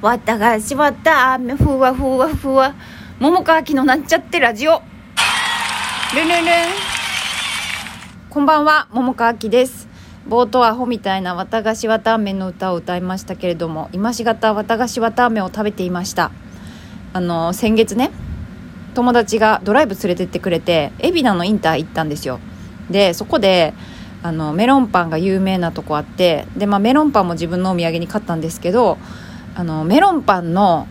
わったがしわた。雨ふわふわふわ。桃川きのなんちゃってラジオ。ルンルルこんばんは桃川きです。冒頭アホみたいな綿菓子綿あめの歌を歌いましたけれども今しがた綿菓子綿あめを食べていました。あの先月ね友達がドライブ連れてってくれて海老名のインター行ったんですよ。でそこであのメロンパンが有名なとこあってで、まあ、メロンパンも自分のお土産に買ったんですけどあのメロンパンの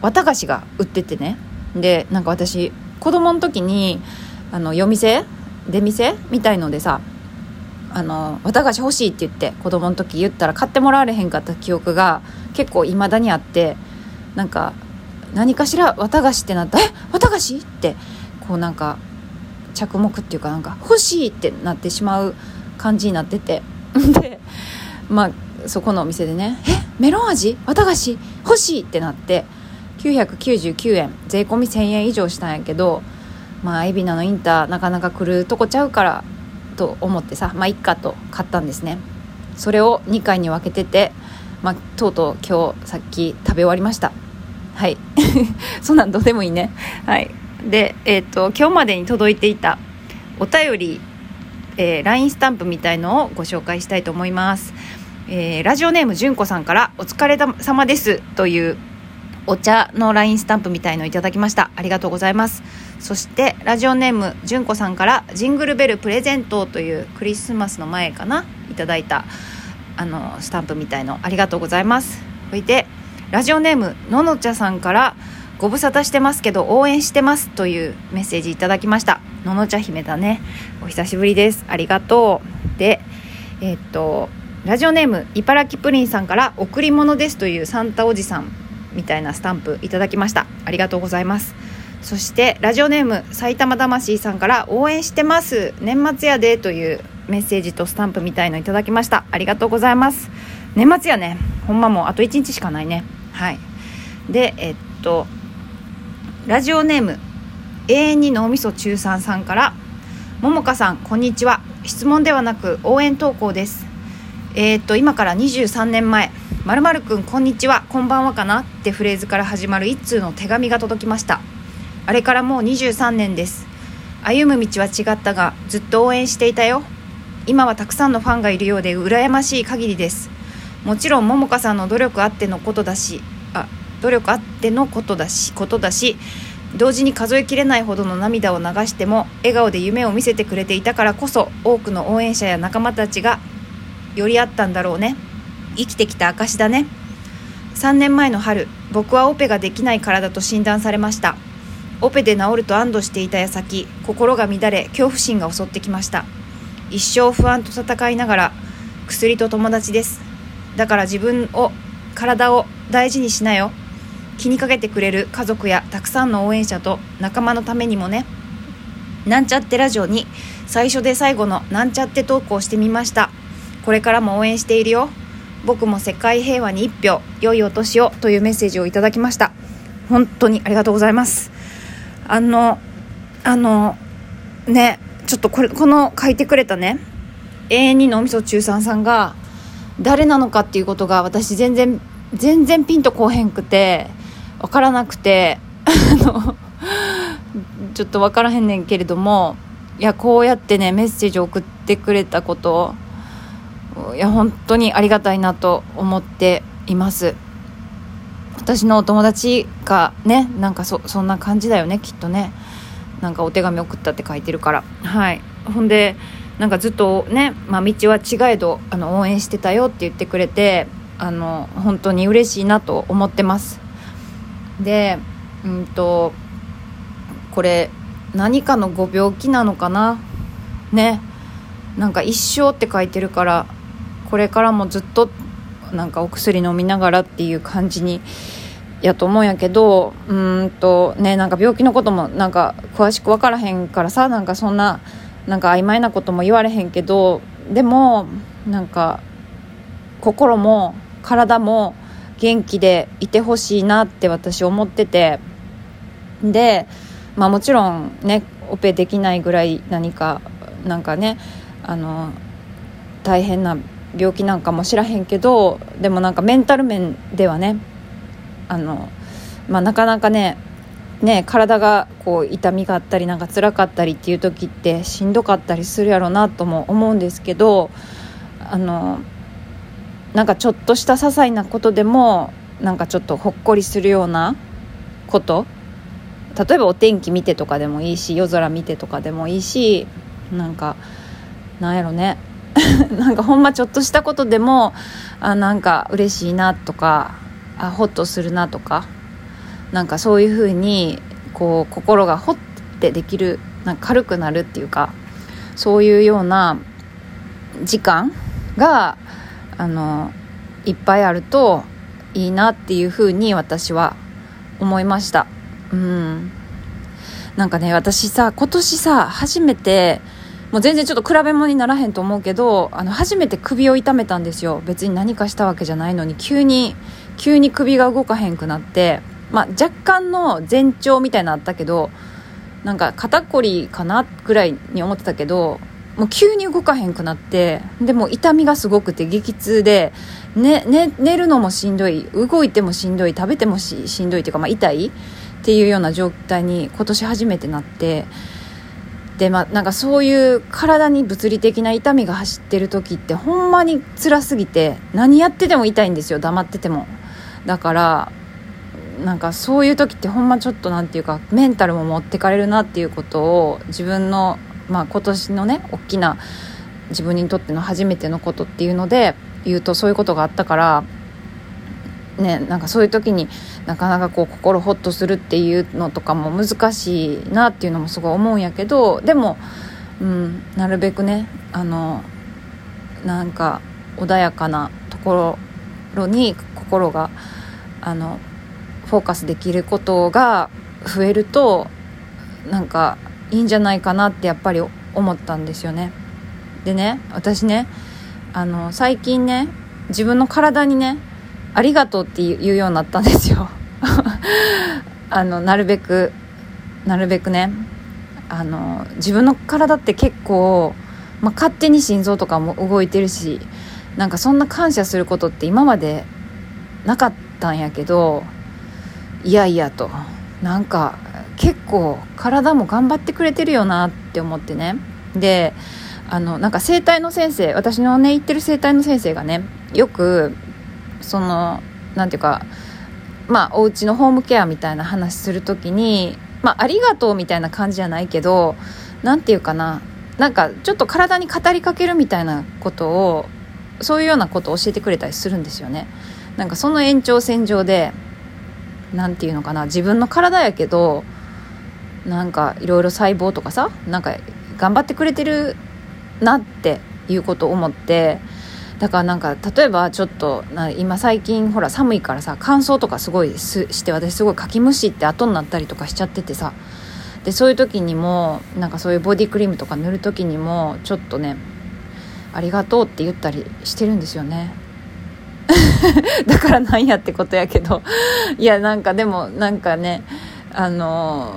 綿菓子が売っててね。でなんか私子供の時にあの夜店？出店？みたいのでさあの綿菓子欲しいって言って子供の時言ったら買ってもらわれへんかった記憶が結構いまだにあってなんか何かしら綿菓子ってなった？ら「え？綿菓子?」ってこうなんか着目っていうかなんか欲しいってなってしまう感じになってて。でまあそこのお店でね「えメロン味？綿菓子？欲しい!」ってなって999円税込み1000円以上したんやけどまあ海老名のインターなかなか来るとこちゃうからと思ってさまあいっかと買ったんですね。それを2回に分けてて、まあ、とうとう今日さっき食べ終わりました。はい。そんなんどうでもいいね。はい。でえっ、ー、と今日までに届いていたお便りえー、LINE スタンプみたいのをご紹介したいと思います、えー、ラジオネームじゅんこさんから「お疲れ様です」というお茶の LINE スタンプみたいのをいただきました。ありがとうございます。そしてラジオネームじゅんこさんから「ジングルベルプレゼント」というクリスマスの前かないただいたあのスタンプみたいのありがとうございます。そいてラジオネームののちゃさんから「ご無沙汰してますけど応援してますというメッセージいただきました。ののちゃ姫だね。お久しぶりです。ありがとう。でえー、っとラジオネーム茨城プリンさんから贈り物ですというサンタおじさんみたいなスタンプいただきました。ありがとうございます。そしてラジオネーム埼玉魂さんから応援してます年末やでというメッセージとスタンプみたいのいただきました。ありがとうございます。年末やね。ほんまもうあと1日しかないね。はい。でえっとラジオネーム永遠に脳みそ中3さんから「ももかさんこんにちは。質問ではなく応援投稿です」えー、っと今から23年前「まるくんこんにちはこんばんはかな?」ってフレーズから始まる一通の手紙が届きました。あれからもう23年です。歩む道は違ったがずっと応援していたよ。今はたくさんのファンがいるようで羨ましい限りです。もちろんももかさんの努力あってのことだしあ努力あってのことだしことだし同時に数えきれないほどの涙を流しても笑顔で夢を見せてくれていたからこそ多くの応援者や仲間たちが寄り合ったんだろうね。生きてきた証だね。3年前の春僕はオペができない体と診断されました。オペで治ると安堵していた矢先心が乱れ恐怖心が襲ってきました。一生不安と戦いながら薬と友達です。だから自分を体を大事にしなよ。気にかけてくれる家族やたくさんの応援者と仲間のためにもね。なんちゃってラジオに最初で最後のなんちゃってトークをしてみました。これからも応援しているよ。僕も世界平和に一票良いお年をというメッセージをいただきました。本当にありがとうございます。あのあのねちょっとこれこの書いてくれたね永遠に脳みそ中3さんが誰なのかっていうことが私全然全然ピンとこうへんくて分からなくて あのちょっと分からへんねんけれどもいやこうやってねメッセージを送ってくれたこといや本当にありがたいなと思っています。私のお友達がねなんかそそんな感じだよねきっとね。なんかお手紙送ったって書いてるから。はい。ほんでなんかずっとね、まあ、道は違えどあの応援してたよって言ってくれてあの本当に嬉しいなと思ってます。でうんとこれ何かのご病気なのかな？ね。なんか一生って書いてるからこれからもずっとなんかお薬飲みながらっていう感じにやと思うんやけどうんとねなんか病気のこともなんか詳しく分からへんからさなんかそんななんか曖昧なことも言われへんけどでもなんか心も体も元気でいてほしいなって私思っててで、まあ、もちろんねオペできないぐらい何かなんかねあの大変な病気なんかも知らへんけどでもなんかメンタル面ではねあの、まあ、なかなかねね体がこう痛みがあったりなんか辛かったりっていう時ってしんどかったりするやろなとも思うんですけどあのなんかちょっとした些細なことでもなんかちょっとほっこりするようなこと例えばお天気見てとかでもいいし夜空見てとかでもいいしなんかなんやろね。なんかほんまちょっとしたことでもあなんか嬉しいなとかあホッとするなとかなんかそういうふうにこう心がホッてできるなんか軽くなるっていうかそういうような時間があのいっぱいあるといいなっていうふうに私は思いました。うん。なんかね私さ今年さ初めてもう全然ちょっと比べ物にならへんと思うけどあの初めて首を痛めたんですよ。別に何かしたわけじゃないのに急に急に首が動かへんくなってまあ、若干の前兆みたいなのあったけどなんか肩こりかなぐらいに思ってたけどもう急に動かへんくなってでも痛みがすごくて激痛で、ねね、寝るのもしんどい動いてもしんどい食べてもししんどいっていうか、まあ、痛いっていうような状態に今年初めてなってでまあなんかそういう体に物理的な痛みが走ってる時ってほんまに辛すぎて何やってても痛いんですよ黙ってても。だからなんかそういう時ってほんまちょっと何て言うかメンタルも持ってかれるなっていうことを自分の、まあ、今年のね大きな自分にとっての初めてのことっていうので言うとそういうことがあったからねなんかそういう時になかなかこう心ホッとするっていうのとかも難しいなっていうのもすごい思うんやけどでも、うん、なるべくねあのなんか穏やかなところに心があのフォーカスできることが増えるとなんかいいんじゃないかなってやっぱり思ったんですよね。でね私ねあの最近ね自分の体にねありがとうって言うようになったんですよ。あのなるべくなるべくねあの自分の体って結構、ま、勝手に心臓とかも動いてるしなんかそんな感謝することって今までなかったんやけどいやいやとなんか結構体も頑張ってくれてるよなって思ってね。であのなんか整体の先生私のね行ってる整体の先生がねよくそのなんていうかまあお家のホームケアみたいな話する時にまあありがとうみたいな感じじゃないけど何て言うかななんかちょっと体に語りかけるみたいなことをそういうようなことを教えてくれたりするんですよね。なんかその延長線上で何て言うのかな自分の体やけどなんかいろいろ細胞とかさなんか頑張ってくれてるなっていうことを思ってだからなんか例えばちょっと今最近ほら寒いからさ乾燥とかすごいして私すごいかきむしって後になったりとかしちゃっててさでそういう時にもなんかそういうボディクリームとか塗る時にもちょっとねありがとうって言ったりしてるんですよね。だからなんやってことやけど。いやなんかでもなんかねあの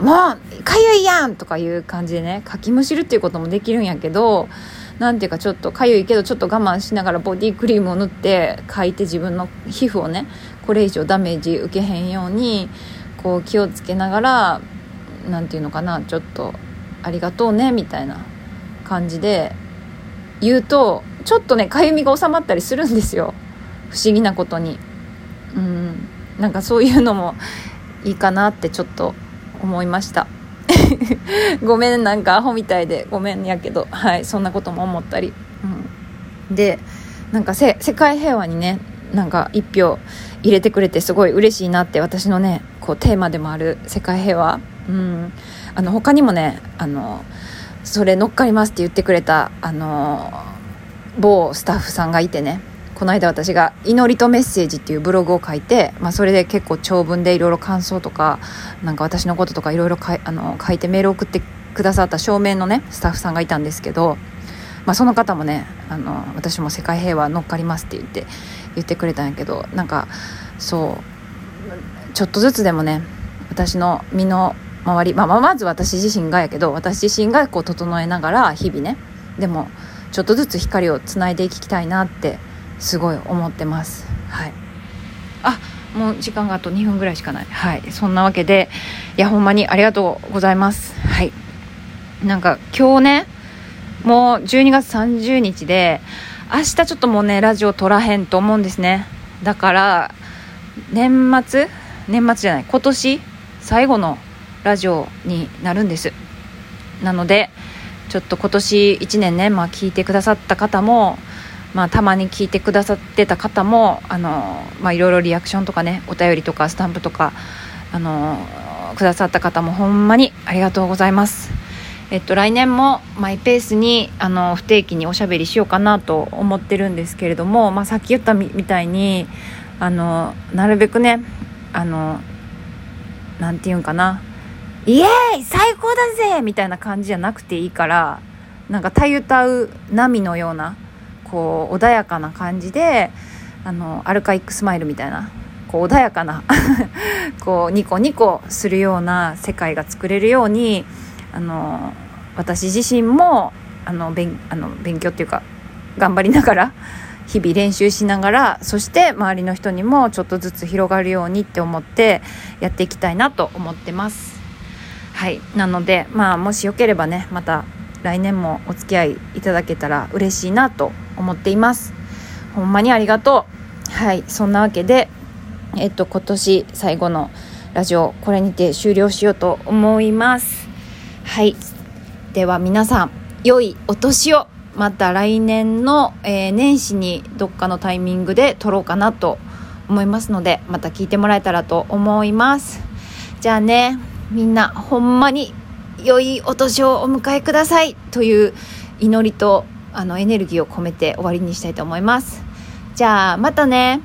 ー、もうかゆいやんとかいう感じでねかきむしるっていうこともできるんやけどなんていうかちょっとかゆいけどちょっと我慢しながらボディクリームを塗って描いて自分の皮膚をねこれ以上ダメージ受けへんようにこう気をつけながら何ていうのかなちょっとありがとうねみたいな感じで言うとちょっとねかゆみが収まったりするんですよ。不思議なことに。うん。なんかそういうのもいいかなってちょっと思いました。ごめんなんかアホみたいでごめんやけどはいそんなことも思ったり、うん、でなんか世界平和にねなんか一票入れてくれてすごい嬉しいなって私のねこうテーマでもある世界平和。うん。あの他にもねあのそれ乗っかりますって言ってくれたあの某スタッフさんがいてね。この間私が「祈りとメッセージ」っていうブログを書いて、まあ、それで結構長文でいろいろ感想とかなんか私のこととかいろいろ書いてメール送ってくださった証明のねスタッフさんがいたんですけど、まあ、その方もねあの私も世界平和乗っかりますって言って言ってくれたんやけどなんかそうちょっとずつでもね私の身の回り、まあ、まず私自身がやけど私自身がこう整えながら日々ねでもちょっとずつ光をつないでいきたいなってすごい思ってます。はい。あもう時間があと2分ぐらいしかない。はい。そんなわけでいやほんまにありがとうございます。はい。なんか今日ねもう12月30日で明日ちょっともうねラジオ撮らへんと思うんですね。だから年末年末じゃない今年最後のラジオになるんです。なのでちょっと今年1年ね、まあ、聞いてくださった方も、まあ、たまに聞いてくださってた方もあの、まあ、いろいろリアクションとかねお便りとかスタンプとかあのくださった方もほんまにありがとうございます。えっと、来年もマイペースにあの不定期におしゃべりしようかなと思ってるんですけれども、まあ、さっき言ったみたいにあのなるべくねあのなんていうんかなイエーイ最高だぜみたいな感じじゃなくていいからなんかたゆたう波のようなこう穏やかな感じであのアルカイックスマイルみたいなこう穏やかな こうニコニコするような世界が作れるようにあの私自身もあの勉あの勉強っていうか頑張りながら日々練習しながらそして周りの人にもちょっとずつ広がるようにって思ってやっていきたいなと思ってます。はい。なのでまあもしよければねまた来年もお付き合いいただけたら嬉しいなと思っています。ほんまにありがとう。はいそんなわけでえっと今年最後のラジオこれにて終了しようと思います。はいでは皆さん良いお年を。また来年の、えー、年始にどっかのタイミングで撮ろうかなと思いますのでまた聞いてもらえたらと思います。じゃあねみんなほんまに良いお年をお迎えくださいという祈りとあのエネルギーを込めて終わりにしたいと思います。じゃあまたね。